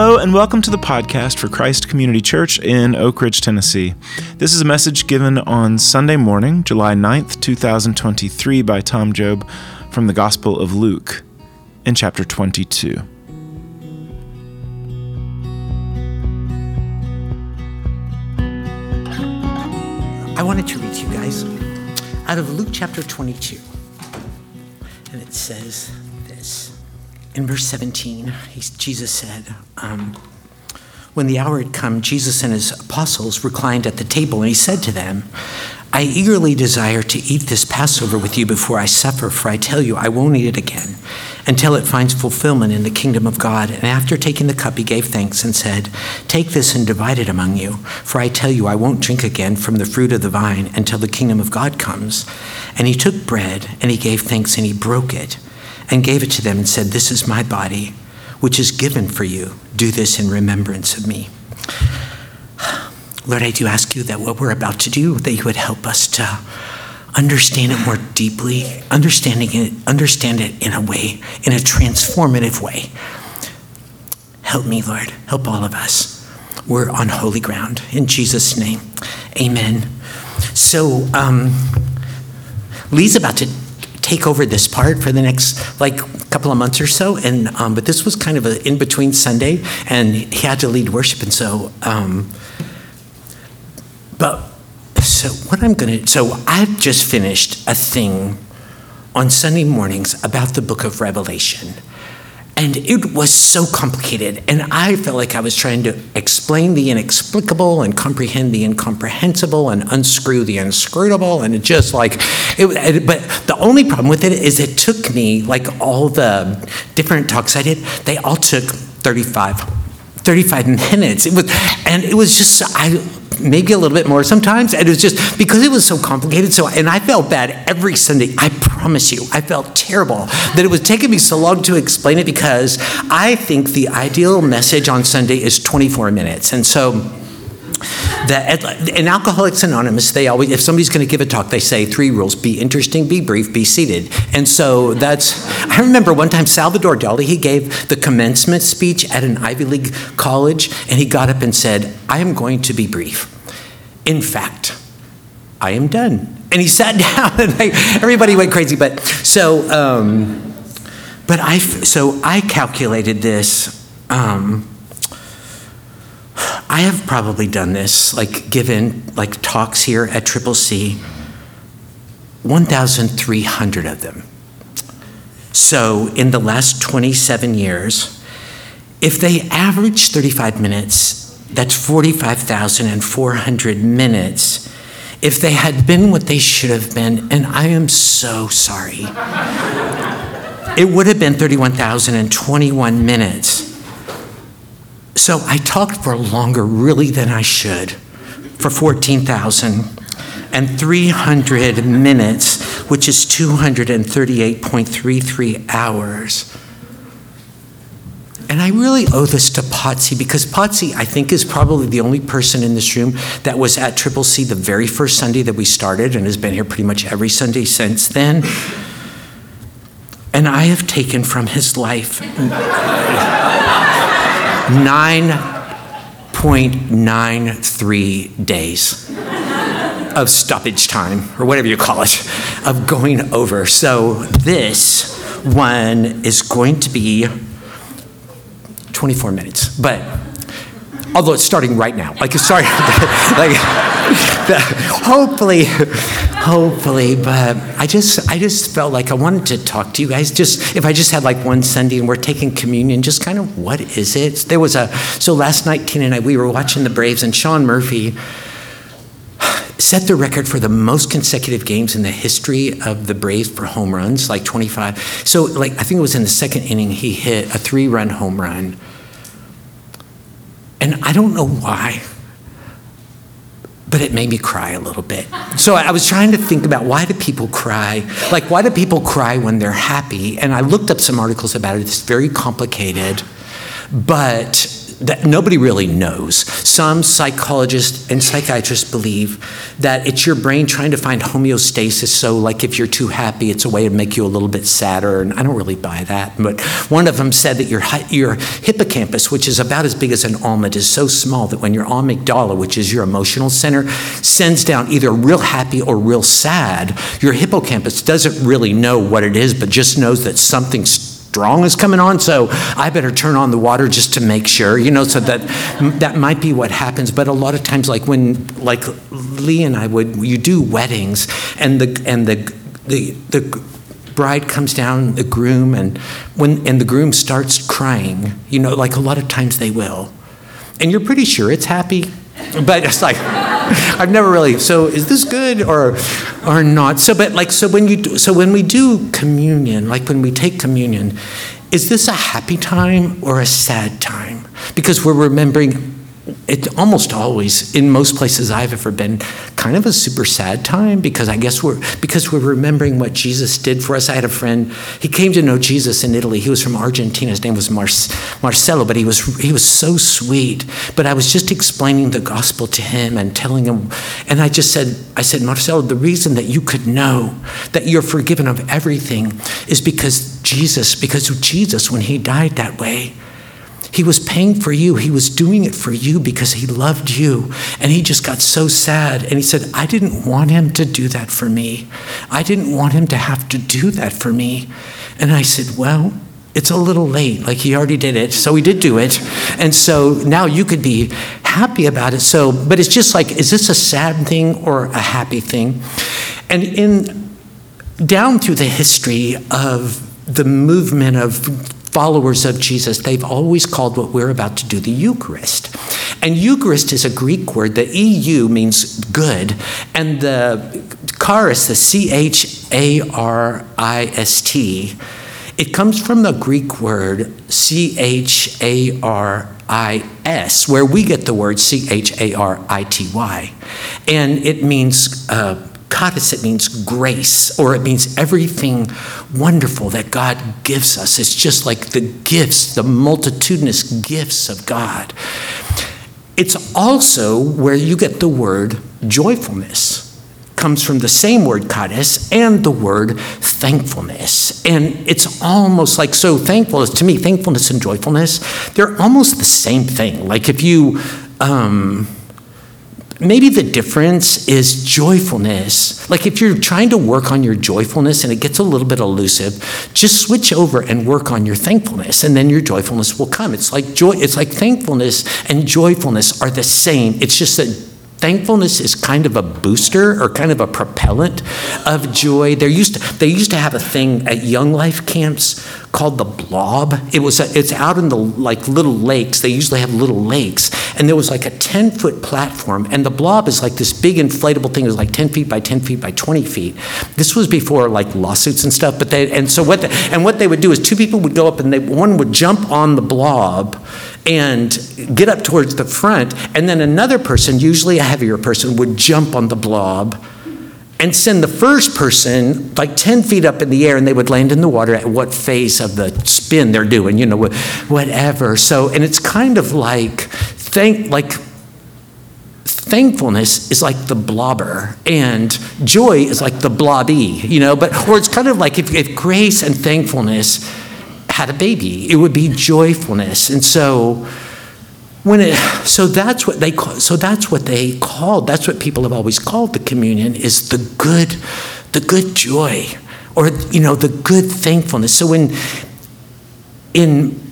Hello, and welcome to the podcast for Christ Community Church in Oak Ridge, Tennessee. This is a message given on Sunday morning, July 9th, 2023, by Tom Job from the Gospel of Luke in chapter 22. I wanted to read to you guys out of Luke chapter 22. And it says in verse 17, Jesus said, um, When the hour had come, Jesus and his apostles reclined at the table, and he said to them, I eagerly desire to eat this Passover with you before I suffer, for I tell you, I won't eat it again until it finds fulfillment in the kingdom of God. And after taking the cup, he gave thanks and said, Take this and divide it among you, for I tell you, I won't drink again from the fruit of the vine until the kingdom of God comes. And he took bread, and he gave thanks, and he broke it, and gave it to them, and said, This is my body, which is given for you. Do this in remembrance of me. Lord, I do ask you that what we're about to do, that you would help us to understand it more deeply, understanding it, understand it in a way, in a transformative way. Help me, Lord. Help all of us. We're on holy ground. In Jesus' name, amen. So, um, Lee's about to take over this part for the next like couple of months or so and um, but this was kind of an in-between sunday and he had to lead worship and so um, but so what I'm to so I've just finished a thing on Sunday mornings about the book of Revelation. And it was so complicated. And I felt like I was trying to explain the inexplicable and comprehend the incomprehensible and unscrew the unscrutable. And it just like, it, but the only problem with it is it took me, like all the different talks I did, they all took 35, 35 minutes. It was, and it was just, I, maybe a little bit more sometimes. And it was just because it was so complicated. So, and I felt bad every Sunday. I promise you, I felt terrible that it was taking me so long to explain it because I think the ideal message on Sunday is 24 minutes. And so, that in Alcoholics Anonymous, they always, if somebody's going to give a talk, they say three rules: be interesting, be brief, be seated. And so that's. I remember one time Salvador Dali he gave the commencement speech at an Ivy League college, and he got up and said, "I am going to be brief. In fact, I am done." And he sat down, and I, everybody went crazy. But so, um, but I so I calculated this. Um, I have probably done this, like given like talks here at Triple C, 1,300 of them. So in the last 27 years, if they average 35 minutes, that's 45,400 minutes. If they had been what they should have been, and I am so sorry, it would have been 31,021 minutes. So I talked for longer, really, than I should, for 14,300 minutes, which is 238.33 hours. And I really owe this to Potsy because Potsy, I think, is probably the only person in this room that was at Triple C the very first Sunday that we started and has been here pretty much every Sunday since then. And I have taken from his life 9.93 days of stoppage time, or whatever you call it, of going over. So this one is going to be 24 minutes, but although it's starting right now, like starting, like hopefully, hopefully. But I just, I just felt like I wanted to talk to you guys. Just if I just had like one Sunday and we're taking communion, just kind of what is it? There was a so last night, Tina and I, we were watching the Braves, and Sean Murphy set the record for the most consecutive games in the history of the Braves for home runs, like 25. So, like, I think it was in the second inning, he hit a three run home run. And I don't know why, but it made me cry a little bit. So I was trying to think about why do people cry? Like, why do people cry when they're happy? And I looked up some articles about it. It's very complicated. But that nobody really knows. Some psychologists and psychiatrists believe that it's your brain trying to find homeostasis. So, like if you're too happy, it's a way to make you a little bit sadder. And I don't really buy that. But one of them said that your, your hippocampus, which is about as big as an almond, is so small that when your amygdala, which is your emotional center, sends down either real happy or real sad, your hippocampus doesn't really know what it is, but just knows that something's strong is coming on, so I better turn on the water just to make sure, you know, so that that might be what happens. But a lot of times, like when, like Lee and I would, you do weddings, and the and the the the bride comes down, the groom, and when and the groom starts crying, you know, like a lot of times they will, and you're pretty sure it's happy, but it's like. I've never really. So is this good or or not? So but like so when you do, so when we do communion, like when we take communion, is this a happy time or a sad time? Because we're remembering it almost always in most places I've ever been kind of a super sad time because I guess we're because we're remembering what Jesus did for us. I had a friend, he came to know Jesus in Italy. He was from Argentina. His name was Mar- Marcelo, but he was he was so sweet. But I was just explaining the gospel to him and telling him and I just said I said Marcelo, the reason that you could know that you're forgiven of everything is because Jesus because Jesus when he died that way he was paying for you. He was doing it for you because he loved you. And he just got so sad. And he said, I didn't want him to do that for me. I didn't want him to have to do that for me. And I said, Well, it's a little late. Like he already did it. So he did do it. And so now you could be happy about it. So, but it's just like, is this a sad thing or a happy thing? And in down through the history of the movement of followers of Jesus, they've always called what we're about to do the Eucharist. And Eucharist is a Greek word. The EU means good, and the charis, the C H A R I S T, it comes from the Greek word C H A R I S, where we get the word C H A R I T Y. And it means uh, charis, it means grace, or it means everything wonderful that God gives us. It's just like the gifts, the multitudinous gifts of God. It's also where you get the word joyfulness. Comes from the same word charis and the word thankfulness. And it's almost like so thankfulness to me, thankfulness and joyfulness, they're almost the same thing. Like if you um, maybe the difference is joyfulness. Like if you're trying to work on your joyfulness and it gets a little bit elusive, just switch over and work on your thankfulness and then your joyfulness will come. It's like joy it's like thankfulness and joyfulness are the same. It's just that Thankfulness is kind of a booster or kind of a propellant of joy. There used to, they used to have a thing at Young Life camps called the Blob. It was a, it's out in the like little lakes. They usually have little lakes, and there was like a ten foot platform, and the Blob is like this big inflatable thing. It was like ten feet by ten feet by twenty feet. This was before like lawsuits and stuff. But they and so what the, and what they would do is two people would go up and they one would jump on the Blob and get up towards the front, and then another person, usually a heavier person, would jump on the blob and send the first person like 10 feet up in the air and they would land in the water at what phase of the spin they're doing you know whatever. So and it's kind of like thank like thankfulness is like the blobber and joy is like the blobby you know but or it's kind of like if, if grace and thankfulness had a baby. It would be joyfulness. And so when it so that's what they call so that's what they called that's what people have always called the communion is the good the good joy or you know the good thankfulness so when in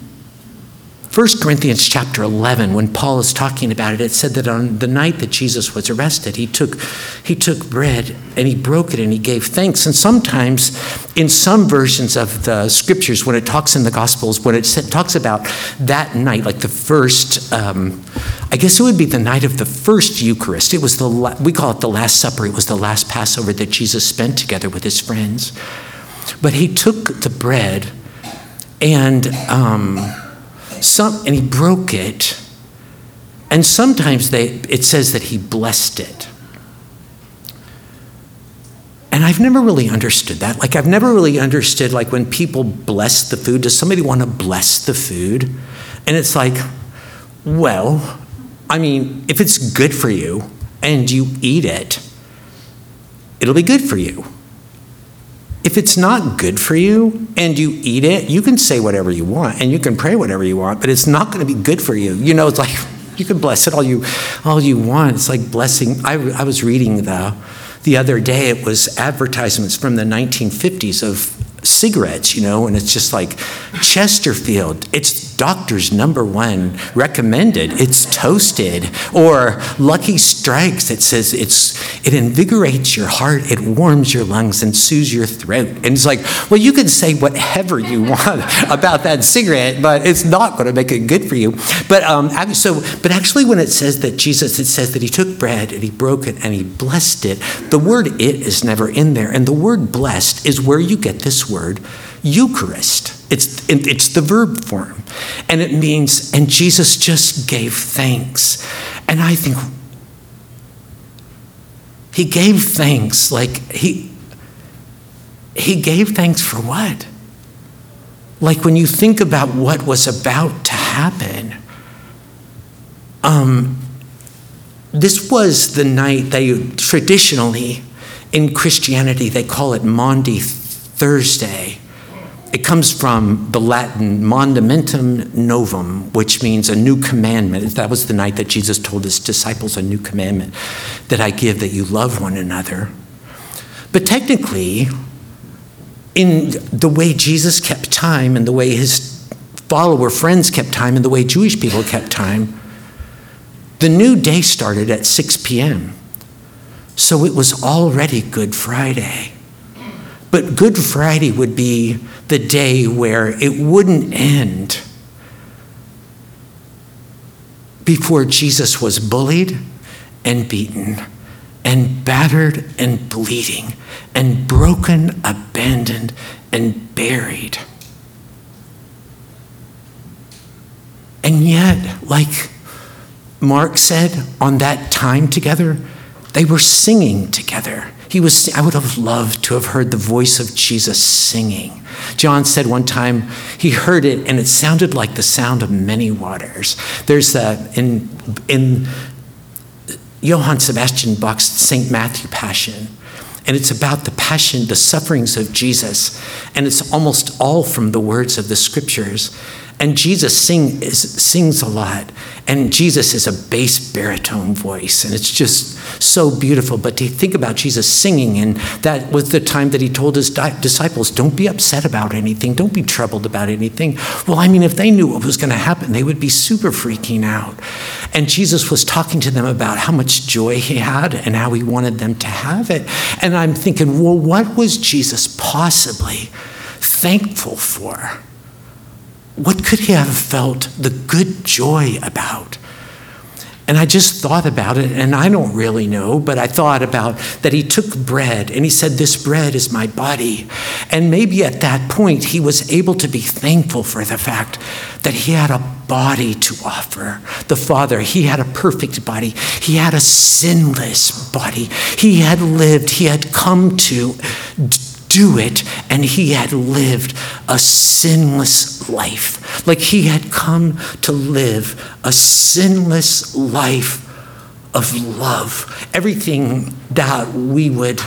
1 Corinthians chapter 11, when Paul is talking about it, it said that on the night that Jesus was arrested, he took, he took bread and he broke it and he gave thanks. And sometimes in some versions of the scriptures, when it talks in the Gospels, when it talks about that night, like the first, um, I guess it would be the night of the first Eucharist. It was the, we call it the Last Supper. It was the last Passover that Jesus spent together with his friends. But he took the bread and, um, some, and he broke it. And sometimes they, it says that he blessed it. And I've never really understood that. Like, I've never really understood, like, when people bless the food, does somebody want to bless the food? And it's like, Well, I mean, if it's good for you and you eat it, it'll be good for you. If it's not good for you and you eat it, you can say whatever you want and you can pray whatever you want, but it's not going to be good for you. You know, it's like you can bless it all you all you want. It's like blessing. I, I was reading the the other day. It was advertisements from the 1950s of cigarettes, you know, and it's just like Chesterfield, it's doctor's number one recommended. It's toasted. Or Lucky Strikes, it says it's it invigorates your heart, it warms your lungs and soothes your throat. And it's like, well, you can say whatever you want about that cigarette, but it's not going to make it good for you. But um, so, but actually, when it says that Jesus, it says that he took bread and he broke it and he blessed it. The word "it" is never in there, and the word "blessed" is where you get this word Eucharist. It's, it's the verb form. And it means, and Jesus just gave thanks. And I think he gave thanks like he he gave thanks for what? Like when you think about what was about to happen, um, this was the night they traditionally in Christianity they call it Maundy Thursday. It comes from the Latin mandamentum novum, which means a new commandment. That was the night that Jesus told his disciples a new commandment that I give that you love one another. But technically, in the way Jesus kept time and the way his follower friends kept time and the way Jewish people kept time, the new day started at 6 p.m. So it was already Good Friday. But Good Friday would be the day where it wouldn't end before Jesus was bullied and beaten and battered and bleeding and broken, abandoned, and buried. And yet, like Mark said, on that time together, they were singing together. He was, I would have loved to have heard the voice of Jesus singing. John said one time he heard it and it sounded like the sound of many waters. There's a, in, in Johann Sebastian Bach's St. Matthew Passion, and it's about the passion, the sufferings of Jesus, and it's almost all from the words of the scriptures. And Jesus sing, is, sings a lot. And Jesus is a bass baritone voice. And it's just so beautiful. But to think about Jesus singing, and that was the time that he told his di- disciples, don't be upset about anything, don't be troubled about anything. Well, I mean, if they knew what was going to happen, they would be super freaking out. And Jesus was talking to them about how much joy he had and how he wanted them to have it. And I'm thinking, well, what was Jesus possibly thankful for? What could he have felt the good joy about? And I just thought about it, and I don't really know, but I thought about that he took bread and he said, This bread is my body. And maybe at that point, he was able to be thankful for the fact that he had a body to offer. The Father, he had a perfect body, he had a sinless body. He had lived, he had come to do it, and he had lived a sinless life. Like he had come to live a sinless life of love. Everything that we would,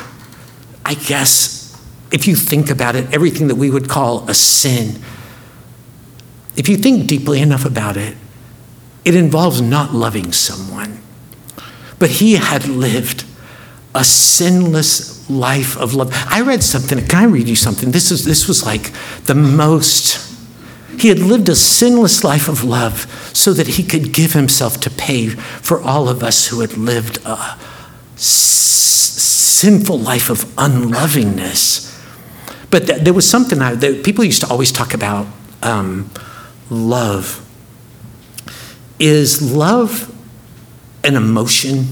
I guess, if you think about it, everything that we would call a sin, if you think deeply enough about it, it involves not loving someone. But he had lived a sinless life of love. I read something, can I read you something? This, is, this was like the most, he had lived a sinless life of love so that he could give himself to pay for all of us who had lived a s- sinful life of unlovingness. But th- there was something I, that people used to always talk about um, love. Is love an emotion?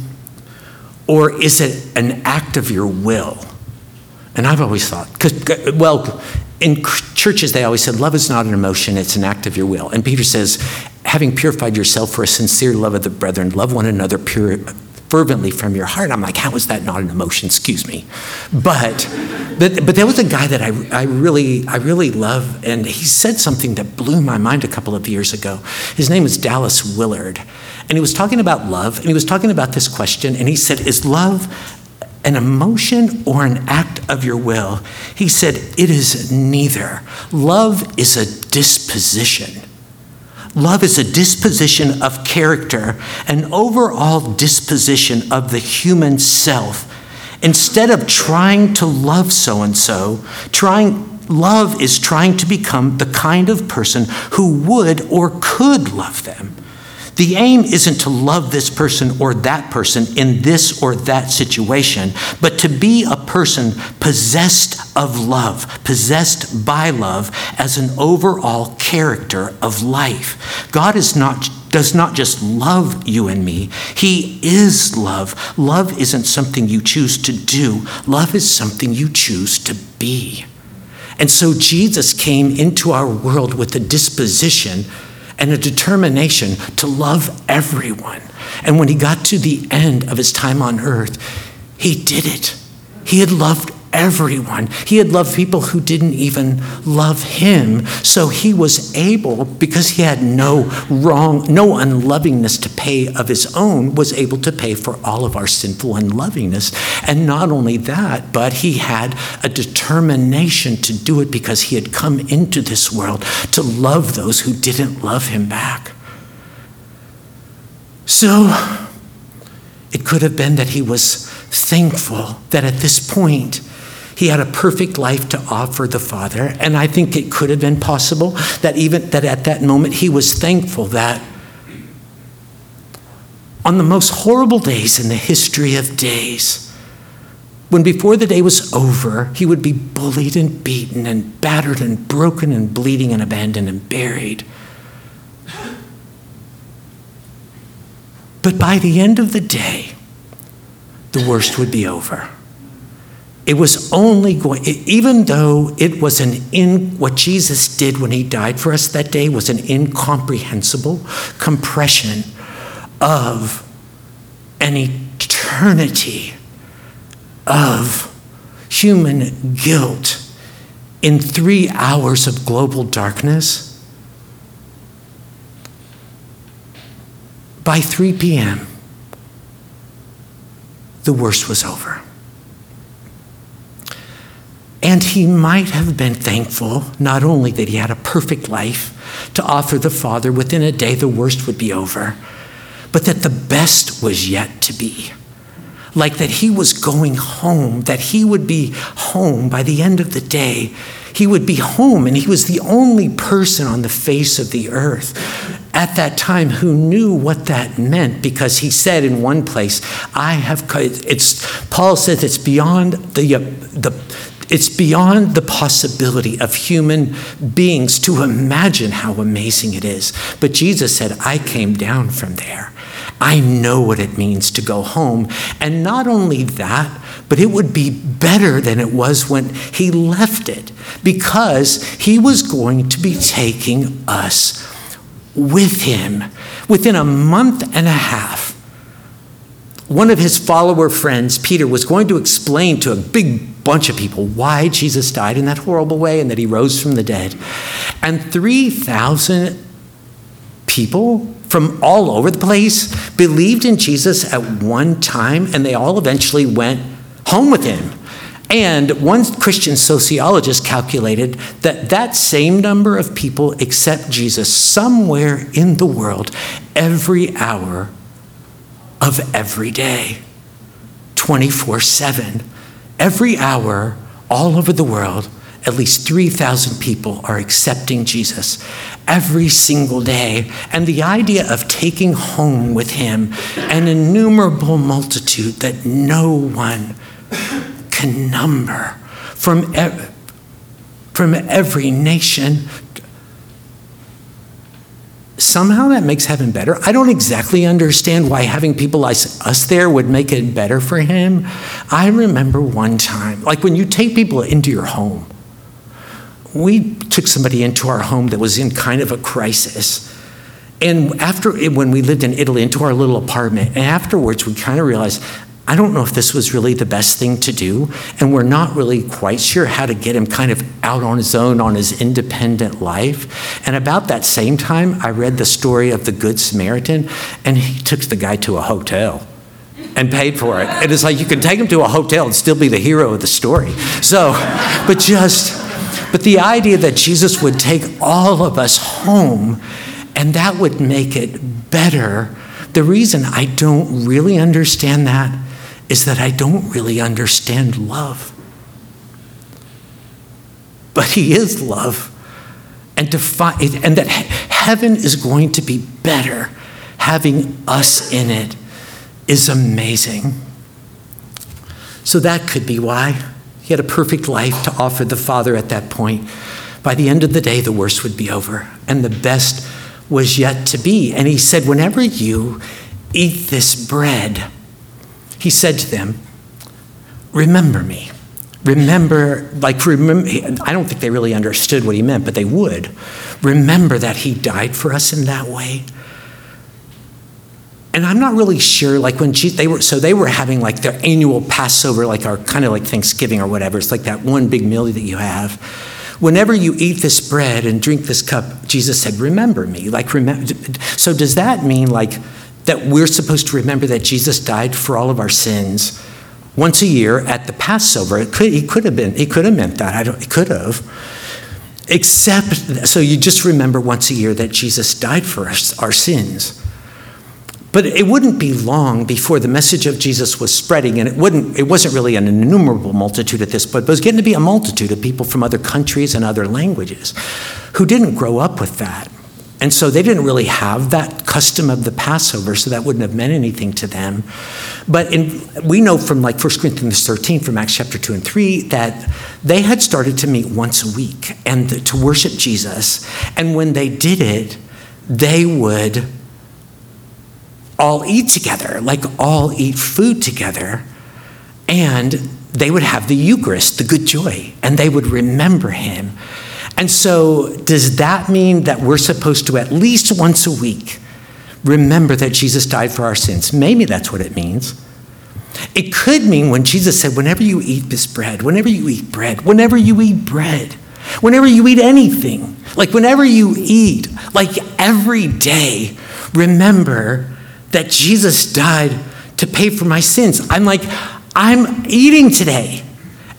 Or is it an act of your will? And I've always thought, because, well, in churches, they always said, love is not an emotion, it's an act of your will. And Peter says, having purified yourself for a sincere love of the brethren, love one another pure, fervently from your heart. I'm like, how is that not an emotion? Excuse me. But, but, but there was a guy that I, I, really, I really love, and he said something that blew my mind a couple of years ago. His name is Dallas Willard. And he was talking about love, and he was talking about this question, and he said, Is love an emotion or an act of your will? He said, It is neither. Love is a disposition. Love is a disposition of character, an overall disposition of the human self. Instead of trying to love so and so, trying love is trying to become the kind of person who would or could love them. The aim isn't to love this person or that person in this or that situation, but to be a person possessed of love, possessed by love as an overall character of life. God is not does not just love you and me, He is love. Love isn't something you choose to do, love is something you choose to be. And so Jesus came into our world with a disposition and a determination to love everyone. And when he got to the end of his time on earth, he did it. He had loved everyone. He had loved people who didn't even love him. So he was able, because he had no wrong, no unlovingness to pay of his own, was able to pay for all of our sinful unlovingness. And not only that, but he had a determination to do it because he had come into this world to love those who didn't love him back. So it could have been that he was thankful that at this point he had a perfect life to offer the Father, and I think it could have been possible that even that at that moment he was thankful that on the most horrible days in the history of days, when before the day was over, he would be bullied and beaten and battered and broken and bleeding and abandoned and buried. But by the end of the day, the worst would be over. It was only going, even though it was an in, what Jesus did when he died for us that day was an incomprehensible compression of an eternity of human guilt in three hours of global darkness. By 3 p.m., the worst was over. And he might have been thankful not only that he had a perfect life to offer the Father within a day, the worst would be over, but that the best was yet to be. Like that he was going home, that he would be home by the end of the day. He would be home, and he was the only person on the face of the earth at that time who knew what that meant because he said in one place, I have, it's, Paul says it's beyond the, the, it's beyond the possibility of human beings to imagine how amazing it is. But Jesus said, I came down from there. I know what it means to go home. And not only that, but it would be better than it was when he left it because he was going to be taking us with him within a month and a half. One of his follower friends, Peter, was going to explain to a big bunch of people why Jesus died in that horrible way and that he rose from the dead. And 3,000 people from all over the place believed in Jesus at one time, and they all eventually went home with him. And one Christian sociologist calculated that that same number of people accept Jesus somewhere in the world every hour of every day, 24 7. Every hour, all over the world, at least 3,000 people are accepting Jesus every single day. And the idea of taking home with him an innumerable multitude that no one can number from, ev- from every nation somehow that makes heaven better. I don't exactly understand why having people like us there would make it better for him. I remember one time, like when you take people into your home, we took somebody into our home that was in kind of a crisis. And after, when we lived in Italy, into our little apartment, and afterwards we kind of realized, I don't know if this was really the best thing to do, and we're not really quite sure how to get him kind of out on his own, on his independent life. And about that same time, I read the story of the Good Samaritan, and he took the guy to a hotel and paid for it. And it's like you can take him to a hotel and still be the hero of the story. So, but just, but the idea that Jesus would take all of us home and that would make it better. The reason I don't really understand that is that I don't really understand love. But He is love. And, to find, and that heaven is going to be better having us in it is amazing. So that could be why he had a perfect life to offer the Father at that point. By the end of the day, the worst would be over, and the best was yet to be. And he said, Whenever you eat this bread, he said to them, Remember me. Remember, like, remember, I don't think they really understood what he meant, but they would. Remember that he died for us in that way. And I'm not really sure, like when she, they were, so they were having like their annual Passover, like our kind of like Thanksgiving or whatever. It's like that one big meal that you have. Whenever you eat this bread and drink this cup, Jesus said, Remember me. Like, remember. So does that mean like that we're supposed to remember that Jesus died for all of our sins once a year at the Passover. It could, he could have been, he could have meant that. I don't, he could have. Except, so you just remember once a year that Jesus died for us, our sins. But it wouldn't be long before the message of Jesus was spreading, and it, wouldn't, it wasn't really an innumerable multitude at this point, but it was getting to be a multitude of people from other countries and other languages who didn't grow up with that. And so they didn't really have that custom of the Passover, so that wouldn't have meant anything to them. But in, we know from like 1 Corinthians 13, from Acts chapter 2 and 3, that they had started to meet once a week and to worship Jesus. And when they did it, they would all eat together, like all eat food together. And they would have the Eucharist, the good joy, and they would remember him. And so, does that mean that we're supposed to at least once a week remember that Jesus died for our sins? Maybe that's what it means. It could mean when Jesus said, whenever you eat this bread, whenever you eat bread, whenever you eat bread, whenever you eat anything, like whenever you eat, like every day, remember that Jesus died to pay for my sins. I'm like, I'm eating today.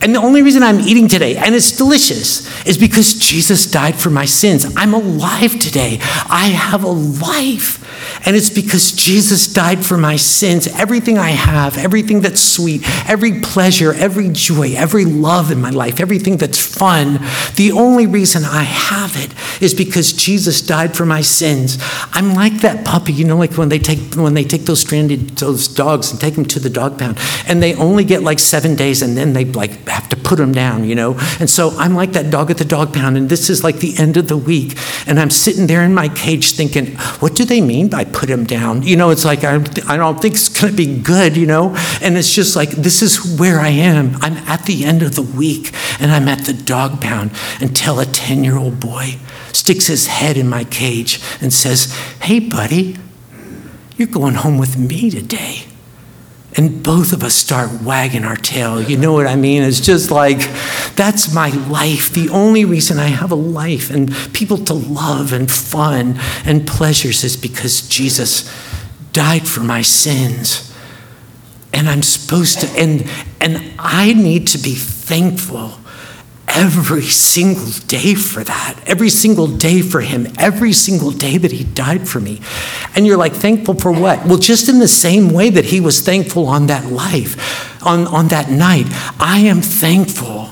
And the only reason I'm eating today, and it's delicious, is because Jesus died for my sins. I'm alive today. I have a life. And it's because Jesus died for my sins. Everything I have, everything that's sweet, every pleasure, every joy, every love in my life, everything that's fun, the only reason I have it is because Jesus died for my sins. I'm like that puppy, you know, like when they take when they take those stranded those dogs and take them to the dog pound, and they only get like seven days, and then they like have to put them down, you know. And so I'm like that dog at the dog pound, and this is like the end of the week, and I'm sitting there in my cage thinking, what do they mean by put him down? You know, it's like I, I don't think it's going to be good, you know. And it's just like this is where I am. I'm at the end of the week, and I'm at the dog pound until a ten year old boy sticks his head in my cage and says, "Hey, buddy." You're going home with me today and both of us start wagging our tail. You know what I mean? It's just like, that's my life. The only reason I have a life and people to love and fun and pleasures is because Jesus died for my sins. And I'm supposed to, and, and I need to be thankful every single day for that, every single day for him, every single day that he died for me. And you're like, thankful for what? Well, just in the same way that he was thankful on that life, on, on that night, I am thankful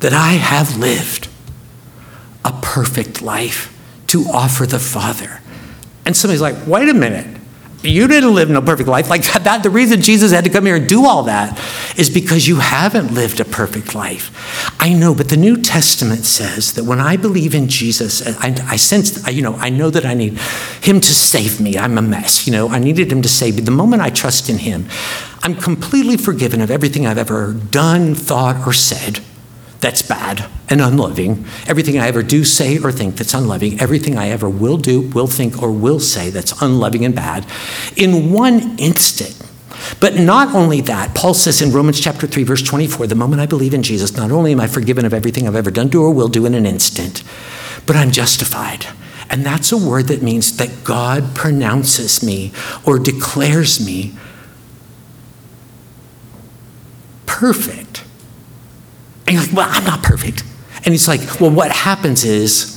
that I have lived a perfect life to offer the Father. And somebody's like, wait a minute. You didn't live no perfect life. Like that, that, the reason Jesus had to come here and do all that is because you haven't lived a perfect life. I know, but the New Testament says that when I believe in Jesus, I, I sense, you know, I know that I need him to save me. I'm a mess, you know, I needed him to save me. The moment I trust in him, I'm completely forgiven of everything I've ever done, thought, or said that's bad and unloving, everything I ever do, say, or think that's unloving, everything I ever will do, will think, or will say that's unloving and bad, in one instant. But not only that, Paul says in Romans chapter 3, verse 24, the moment I believe in Jesus, not only am I forgiven of everything I've ever done, do, or will do in an instant, but I'm justified. And that's a word that means that God pronounces me or declares me perfect. And like, well, I'm not perfect. And he's like, well, what happens is,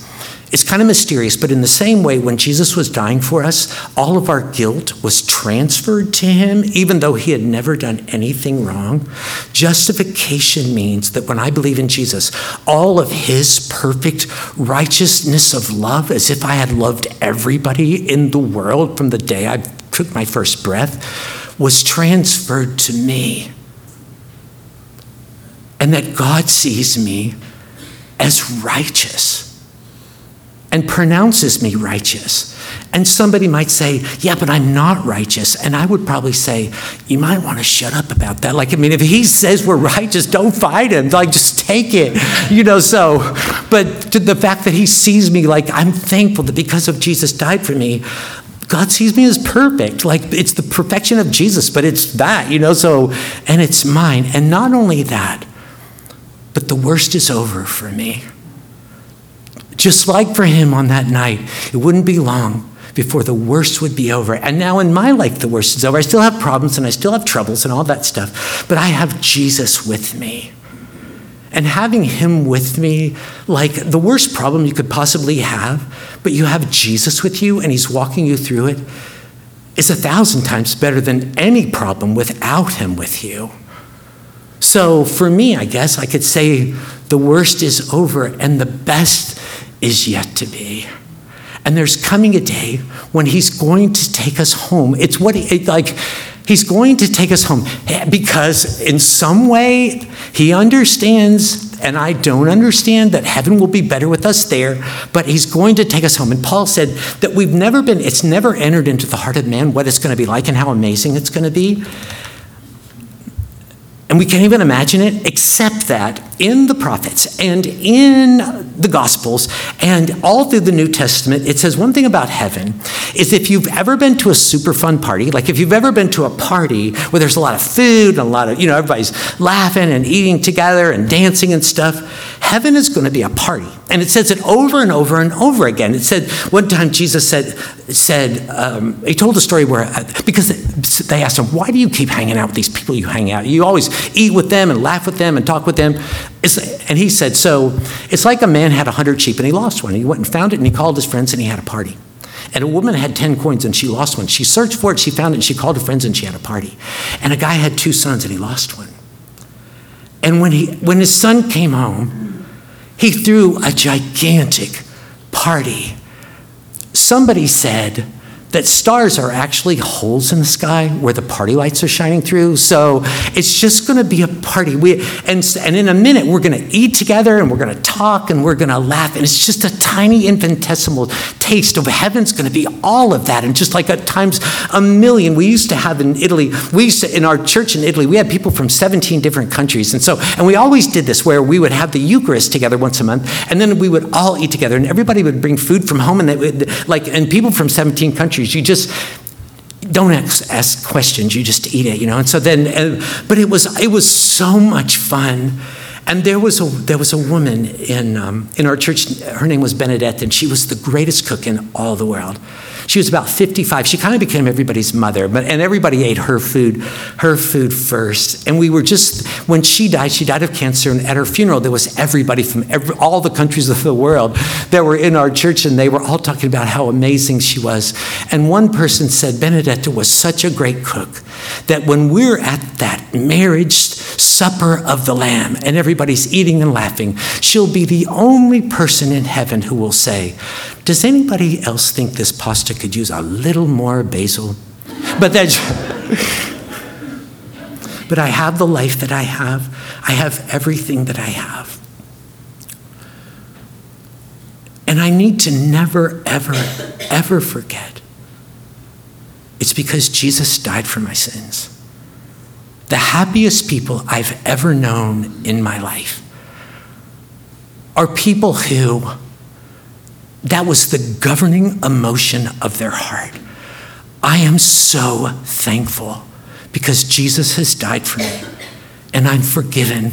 it's kind of mysterious, but in the same way, when Jesus was dying for us, all of our guilt was transferred to him, even though he had never done anything wrong. Justification means that when I believe in Jesus, all of his perfect righteousness of love, as if I had loved everybody in the world from the day I took my first breath, was transferred to me. And that God sees me as righteous and pronounces me righteous. And somebody might say, Yeah, but I'm not righteous. And I would probably say, You might want to shut up about that. Like, I mean, if he says we're righteous, don't fight him. Like, just take it. You know, so, but the fact that he sees me like I'm thankful that because of Jesus died for me, God sees me as perfect. Like, it's the perfection of Jesus, but it's that, you know, so, and it's mine. And not only that, but the worst is over for me. Just like for him on that night, it wouldn't be long before the worst would be over. And now in my life, the worst is over. I still have problems and I still have troubles and all that stuff, but I have Jesus with me. And having him with me, like the worst problem you could possibly have, but you have Jesus with you and he's walking you through it, is a thousand times better than any problem without him with you. So for me, I guess I could say the worst is over and the best is yet to be. And there's coming a day when he's going to take us home. It's what he, like, he's going to take us home eh, because in some way he understands, and I don't understand, that heaven will be better with us there, but he's going to take us home. And Paul said that we've never been, it's never entered into the heart of man what it's going to be like and how amazing it's going to be. And we can't even imagine it, except that in the prophets and in the Gospels and all through the New Testament, it says one thing about heaven is if you've ever been to a super fun party, like if you've ever been to a party where there's a lot of food and a lot of, you know, everybody's laughing and eating together and dancing and stuff, heaven is going to be a party. And it says it over and over and over again. It said, one time Jesus said, said um, he told a story where, uh, because they asked him, why do you keep hanging out with these people you hang out? You always eat with them and laugh with them and talk with them. It's, and he said, So it's like a man had a 100 sheep and he lost one. He went and found it and he called his friends and he had a party. And a woman had 10 coins and she lost one. She searched for it, she found it, and she called her friends and she had a party. And a guy had two sons and he lost one. And when, he, when his son came home, he threw a gigantic party. Somebody said, that stars are actually holes in the sky where the party lights are shining through. So it's just going to be a party. We, and, and in a minute, we're going to eat together and we're going to talk and we're going to laugh. And it's just a tiny infinitesimal taste of heaven's going to be all of that. And just like at times a million, we used to have in Italy, we used to, in our church in Italy, we had people from 17 different countries. And so, and we always did this where we would have the Eucharist together once a month and then we would all eat together and everybody would bring food from home and they would, like, and people from 17 countries. You just don't ask, ask questions. You just eat it, you know. And so then, uh, but it was it was so much fun. And there was a there was a woman in um, in our church. Her name was Benedetta, and she was the greatest cook in all the world. She was about 55. She kind of became everybody's mother, but and everybody ate her food, her food first. And we were just when she died, she died of cancer. And at her funeral, there was everybody from every, all the countries of the world that were in our church, and they were all talking about how amazing she was. And one person said Benedetta was such a great cook that when we're at that marriage supper of the Lamb and everybody's eating and laughing, she'll be the only person in heaven who will say, does anybody else think this pasta could use a little more basil? But that's. but I have the life that I have. I have everything that I have. And I need to never, ever, ever forget it's because Jesus died for my sins. The happiest people I've ever known in my life are people who that was the governing emotion of their heart. I am so thankful because Jesus has died for me and I'm forgiven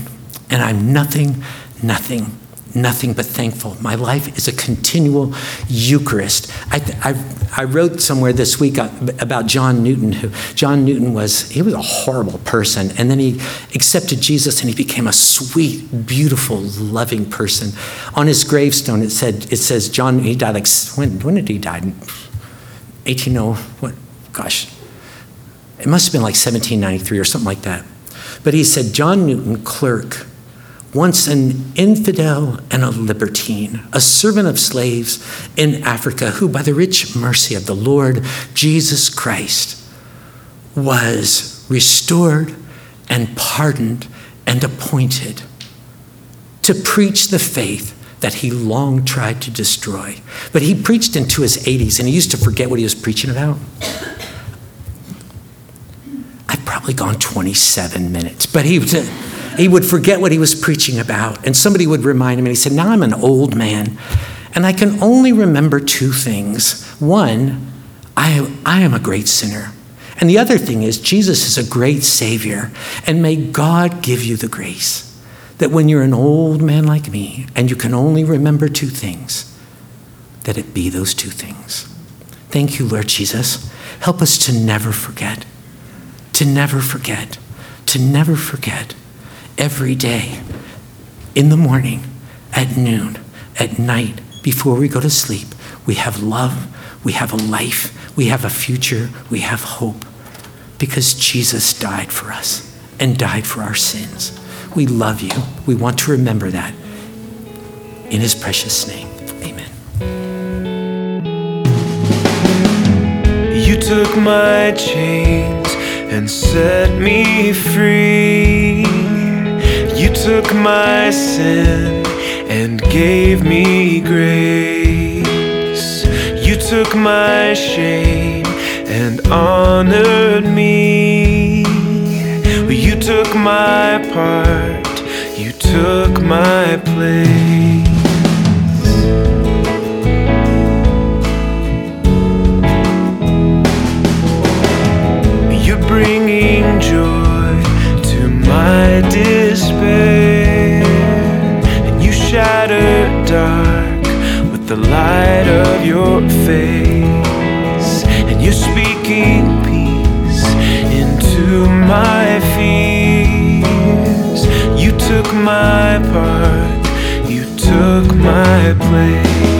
and I'm nothing, nothing, nothing but thankful. My life is a continual Eucharist. I, I, I, wrote somewhere this week uh, about John Newton. Who John Newton was he was a horrible person, and then he accepted Jesus and he became a sweet, beautiful, loving person. On his gravestone, it said it says John. He died like when? When did he die? 1800 what? Gosh, it must have been like 1793 or something like that. But he said John Newton, clerk once an infidel and a libertine, a servant of slaves in Africa, who, by the rich mercy of the Lord Jesus Christ, was restored and pardoned and appointed to preach the faith that he long tried to destroy. But he preached into his 80s and he used to forget what he was preaching about. I've probably gone 27 minutes, but he was. He would forget what he was preaching about, and somebody would remind him, and he said, Now I'm an old man, and I can only remember two things. One, I, I am a great sinner. And the other thing is, Jesus is a great Savior, and may God give you the grace that when you're an old man like me and you can only remember two things, that it be those two things. Thank you, Lord Jesus. Help us to never forget, to never forget, to never forget every day, in the morning, at noon, at night, before we go to sleep. We have love, we have a life, we have a future, we have hope because Jesus died for us and died for our sins. We love you. We want to remember that. In his precious name, amen. You took my chains and set me free. You took my sin and gave me grace. You took my shame and honored me. You took my part, you took my place. You're bringing joy to my despair, my fears. You took my part, you took my place.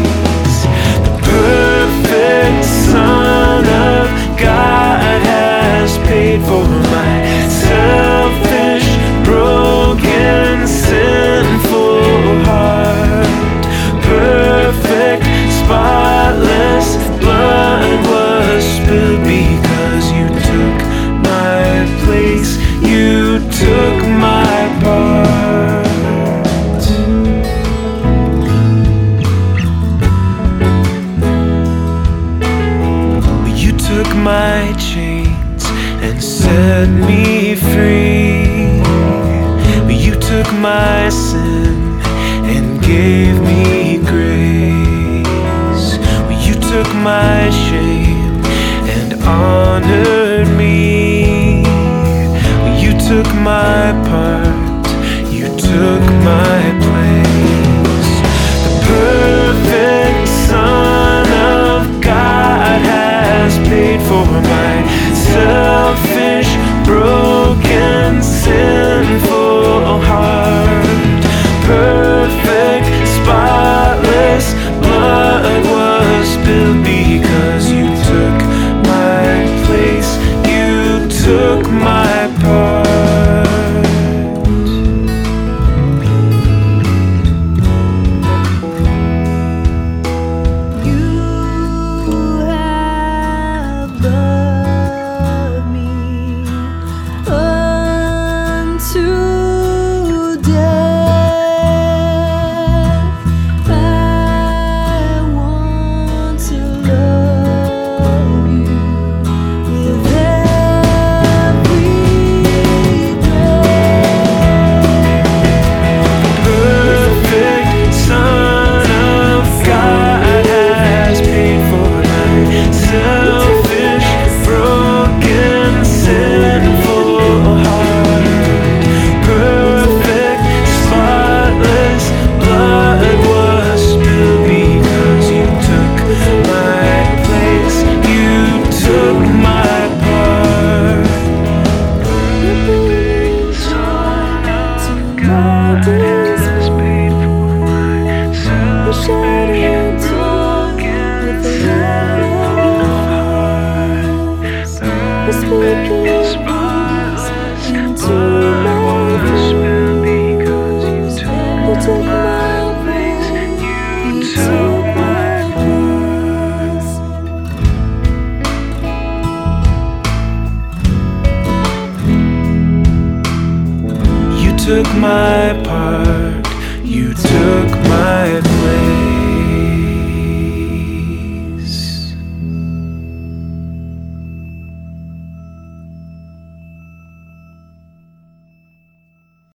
My sin and gave me grace. You took my shame and honored me. You took my